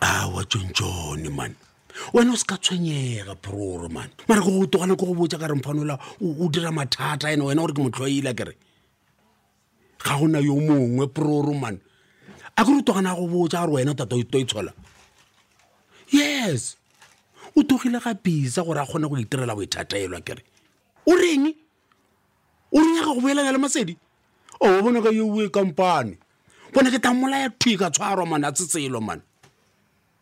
awa tsontšone mane wena o se ka tshwenyega proro mane mare go go togana ko go botsa ka re mphanola o dira mathata ene wena gore ke motlhoile kere ga gona yo mongwe proroman a ke re togana go botsa gore wena tata to e tshola yes o togile ga bisa gore a kgone go itirela boithataelwa kere o reng o reng ya ga go boelanya le masedi o oh, bona ka yo e kampane bona ke tamolaya thwi ka tshwarwa mane a tsetselo mane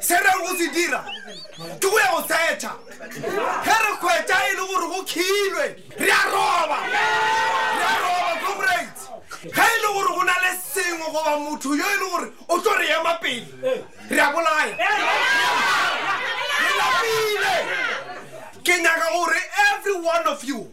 se re go se dira ke go ya go tshetšha ge re kgwetša e le gore go khilwe re a roba re a roba comrades ge e le gore go na le sengwe goba motho yo e le gore o tlo re ema pele re a bolaya re lapile ke nyaka gore every one of you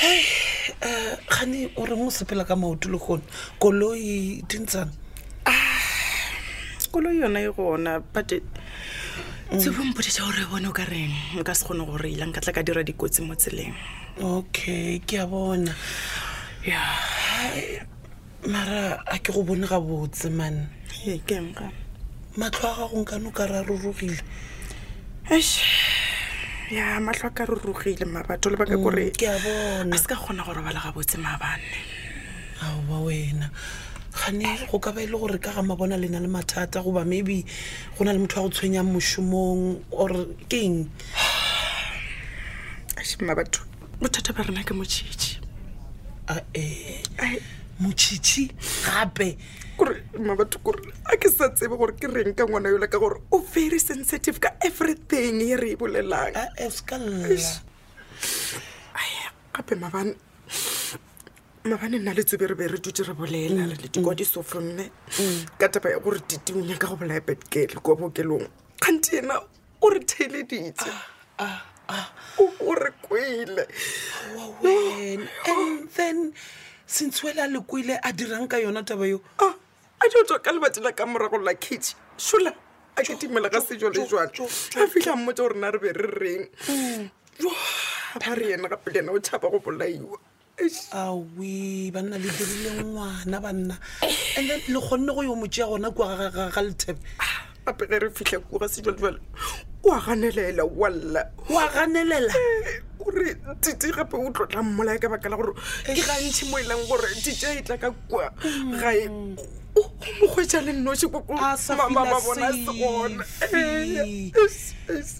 eh, gane o reng o sepela ka maoto le gone koloi dintsana ah, koloi yona e gona but mm. tsebo mpoditša gore e bone o ka reng o ka se kgone gore ilang ka tla ka dira dikotsi mo tseleng okay ke a bona ya mara a ke go bone ga botse mane ee keng ga matlho a gago nka no ka ra rorogile eish ya matlho a ka rorogile ma batho lebaka Mm, kore ke a bona a se ka kgona go robala gabotse maabane aowa wena gane go ka ba e le gore ka ga mabona le na le mathata goba maybe go na le motho wa go tshwenyang mošomong or keng eish ma batho bothata ba rena ke motšhitšhi ae motšhitšhi gape kore mabatho kore a ke sa tsebe gore ke reng ka ngwana yola ka gore o very sensitive ka everything e re e bolelang gape mabane mabane nna le tsebe re be re dutse re bolela re le dikwadiso fromme ka taba ya gore titiong ya ka go bolaya betkele kwa bookelong kganti ena o re theleditse ah, ah, ah. o re kwele and then since wele a le kwele a dirang ka yona taba yo a jo tswa ka lebati la ka morago la kitche shola a ke timela ka sejwalejwale a fitlha mmotsa gore na re be re reng mm. ba re yena gape le ena o tšhaba go bolaiwa awe banna le dirile ngwana banna and then le kgonne go yo motšea gona kua ga lethebe gape ge re fitlha kua ga sejwalejwale wa ganelela walla wa ganelela eh, o re tite gape o tlotla mmolaya ka baka la gore ke gantšhi mo e leng gore tite a e tla ka kua ga e mokgwetsa le nnoši kokomamabona se gona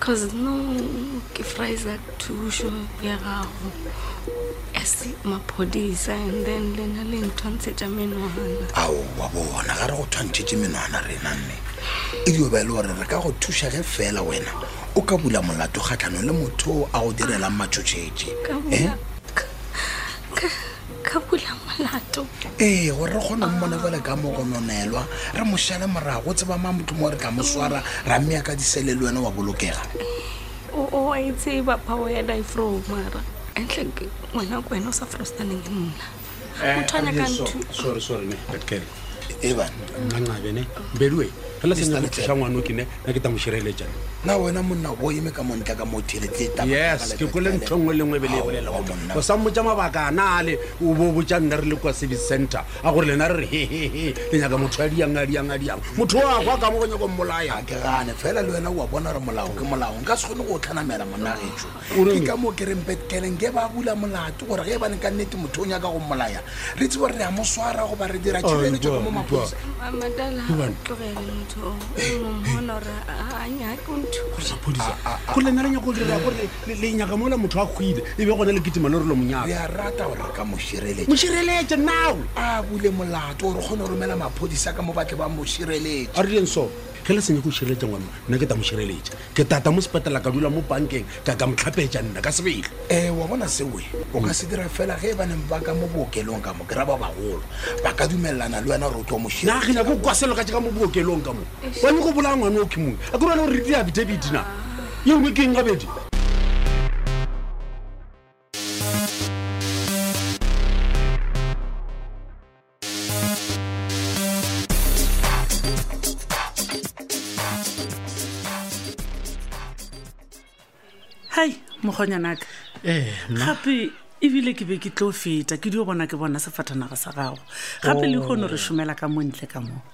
cause no ke friza thušo ya gago as maphodisa and then le na le nthwantshetša menwana ao wa bona ga re go thwantšhetse menwana rena mme edio ba e le gore re ka go thuša ge fela wena o ka bula molato kgatlhanong le motho o a go direlang matšhotšhetše Ka eh? bula- ka- ka- ka bula molato ee gore re kgona mmone jale ka mo go nonelwa re mošale morago o tseba mang motho mo re tla mo swara ra mme ya ka disele le wena wa bolokega o a itseba phago ya difro mara entle ngwana ko wena o sa frostaneng nna eh, motho a nyakanthusorry sorry ne eban ncancabe ne mbelue ge la senya mothuša ngwano ke ne na ke ta mo šireletša na wena monna o eme ka montle ka mothele yes ke kole ntho nngwe lengwe be le bolela go monna o sa mmotsa mabaka a na ale o bo botsa nna re le kwa service center a gore lena re re hehehe le nyaka motho a diang a diang a diang motho o akwa ka mo go nyako mmolaya ke gane fela le wena o a bona gore molao ke molao nka se kgone go o tlhanamela monnagetso ke ka moo ke reng betkele nke ba bula molato gore ge e bane ka nnete motho o nyaka go molaya re tsebo gore re ya mo swara goba re dira tšhireletso ka mo maphosa go lena le nyako dira gore le nyaka mola motho a kgwile e be gone le ketima le re lo monyaka re a rata gore re ka mošireletsa mošireletsa nao a bule molato gore kgone go romela maphodisa ka mo batle ba mošireletsa a rileng so ge le senye go šireletsa ngwana nna ke ta mošireletsa ke tata mo sepetela ka dula mo bankeng ka ka motlhapetša nna ka sebele ee wa bona sewe o ka se dira fela ge e baneng ba ka mo bookelong ka mo ke ra ba bagolo ba ka dumelelana le wena gore o tlo mošina ke nyako kwa selo ka tšeka mo bookelong ka mo wa nyako bolaya ngwane o khimong a ke rone gore re dira bidebidi na ye ngwe ke eng gabedi hai mokgonyanaka eh, gape ebile ke be ke tlo feta ke dio bona ke bona sefathanaga sa gago gape le kgone re oh. šomela ka montle ka moo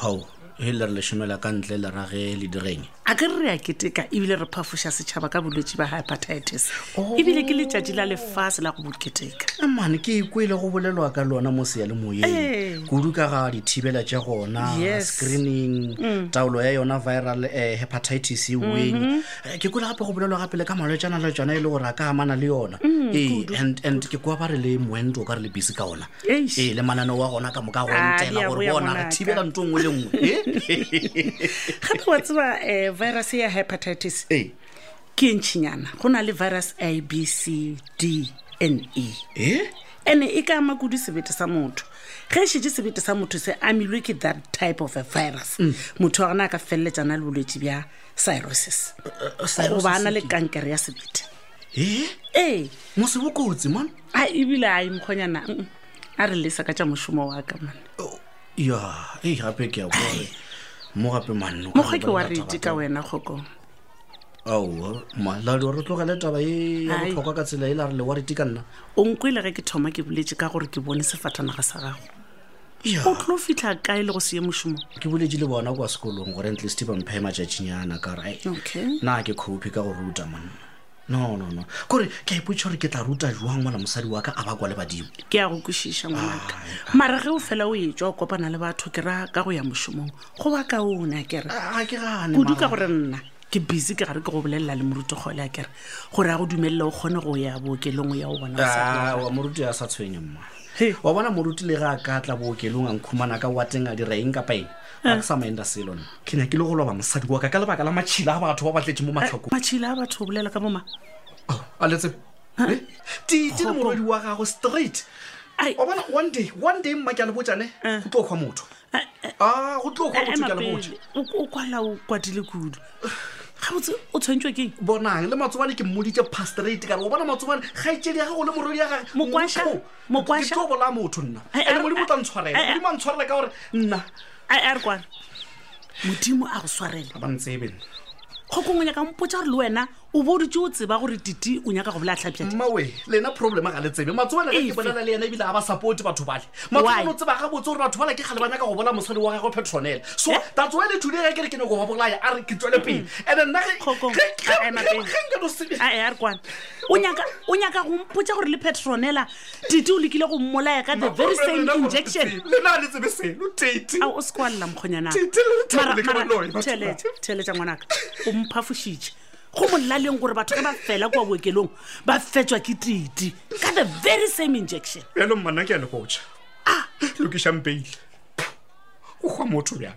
gao e le re leshome la ka ntle le rage le direng a ke re re a keteka ebile re phafoša setšhaba ka bolwetse ba hepatitis oh. ebile ke letšatši la lefase la go boketeka amane ke ikwele go bolelwa ka lona mo seya le moyeng ee. kudu ka ga dithibela tša gona screening mm. taolo ya yona viral eh, hepatitis e weng mm-hmm. eh, ke kwele gape go bolelwa gape le ka malwetsana le tsona e le gore a ka amana le yona mm, ee, and ke kwa ba re le moento o ka re le bise ka ona Eish. ee le mananeo wa gona ka moka go Ah, di ntela a gore boya bona re ngwanaka. thibela nto nngwe le nngwe Eh? gape wa tseba um virus ya hepatitis Ee. ke ntšhinyana go na le virus a b c d n e Eh? ene e ka ama kudu sebete sa motho ge e šetse sebete sa motho se amilwe ke that type of a virus motho wa gona a ka feleletšana le bolwetse bja syrosis Eh, eh, goba a na le cirrhosis. kankere ya sebete ee ee mose bo kotsi man a ebile a imokgonyana mm, a re lesa ka tša mošomo wa ka man ya ei gape ke a kore mo gape manno mokgwa ke wa rete ka wena kgoko aowa maladi wa re tlogele taba e ya Ai. botlhokwa ka tsela e la re le wa rete ka nna o nkwele ge ke thoma ke boletse ka gore ke bone sefatanaga sa gago o tlo fitlha kae le go seye mošomo ke boledi le bona kwa sekolong gore ntle steve mphae matšatšinyana ka gore okay. na ke copy ka go ruta monna no no no kore ke a ipotsa gore ke tla ruta jwang ngwana mosadi wa ka a ba kwa le badimo ke ya go kwešiša ngwanaka mara ge o fela o etswa o kopana le batho ke ra ka go ya mošomong go ba ka ona ke re kudu ka gore nna ke busy ke gare ke go bolelela le moruti kgole a kere gore a go dumelele o kgone go ya bookelong o ya o bona mosadi wa Ah, gago. wa moruti a sa tshwenye mma He. wa bona moruti le ga a ka tla bookelong a nkhumana ka wateng a dira eng kapa eng a ke sa maenda selo nna ke ne ke le go loba mosadi wa ka ka lebaka la matšhila a batho ba batletse mo matlhoko matšhila a batho o bolela ka boma Ao, a letse Eh? tite le morwedi wa gago straight Ai. wa bona one day one day mma ke a le botsane go tlo kgwa motho go tlo kwa botse ka lebotse o kwala o kwatile kudu gabotse o tshwantswe ke bonang le matsobane ke mmoditse pastrate kare o bona matsobane ga itsedi ya gago le morodi ya gage mokwashamokwashatlo bola motho nna ene modimo tla ntshwarela modimo a ntshwarela ka gore nna a re kwana modimo a go swarela ba ntsebe go kongwe nyaka mpotsa gore le wena o bo dutse o tseba gore titi o nyaka go bola tlhapjadi mmawe lena problema ga le tsebe matsoana ke bolela le yena ebile ga ba support batho bale matsoana o tseba ga botse gore batho bale ke gale ba nyaka go bola mosadi wa gagwe petronela so eh? tatso ele thude ya kere ke ne go ba bolaya a re ke tswele pele mm-hmm. and nna o nyaka go mpotsa gore le petronela tite o lekile go mmolaya ka the very same injection lena le tsebe selo tite a o se kwalela mokgonyana Tite, le re thabile ka boloi, batho ba. theletša theletša ngwanaka o mphafošitše go molaleng gore batho ge ba fela kwa bookelong ba fetswa ke tite ka the very same injection bjalo mmana ke ya legotšha lokišang peile go gwa motho bjang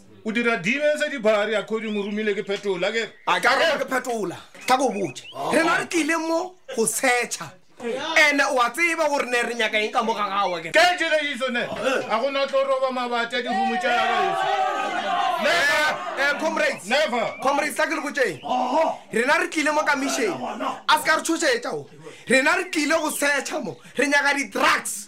o dira dibe tse di bhari a kgodi mo romile ke phetola ke a ka re ke phetola ka go botse re na re tlile mo go setsha ene o a tseba gore ne re nyaka eng ka mo ga gawa ke ke jele iso ne a go na tlo roba mabati a dihumo tša ya gaeso eh, comrades never comrades sa ke le botseng re na re tlile mo kamisheng a se ka re tshosetsa o re na re tlile go setsha mo re nyaka di-drugs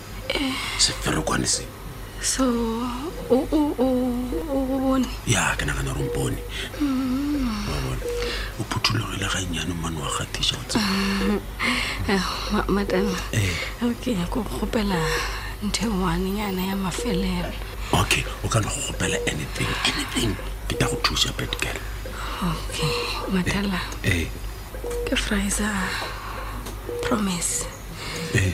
seferokwane se so o o o o go bone ya ke nagana gore mpone wa bona o phuthologile ga nnyane mmane wa gatiša o tseba Eh, ma- madama Eh. okay ko kgopela ntho e ngwanenyana ya mafelelo okay o ka no go gopela anything anything ke ta go thusa betgirl okay matala ee ke frisa promise ee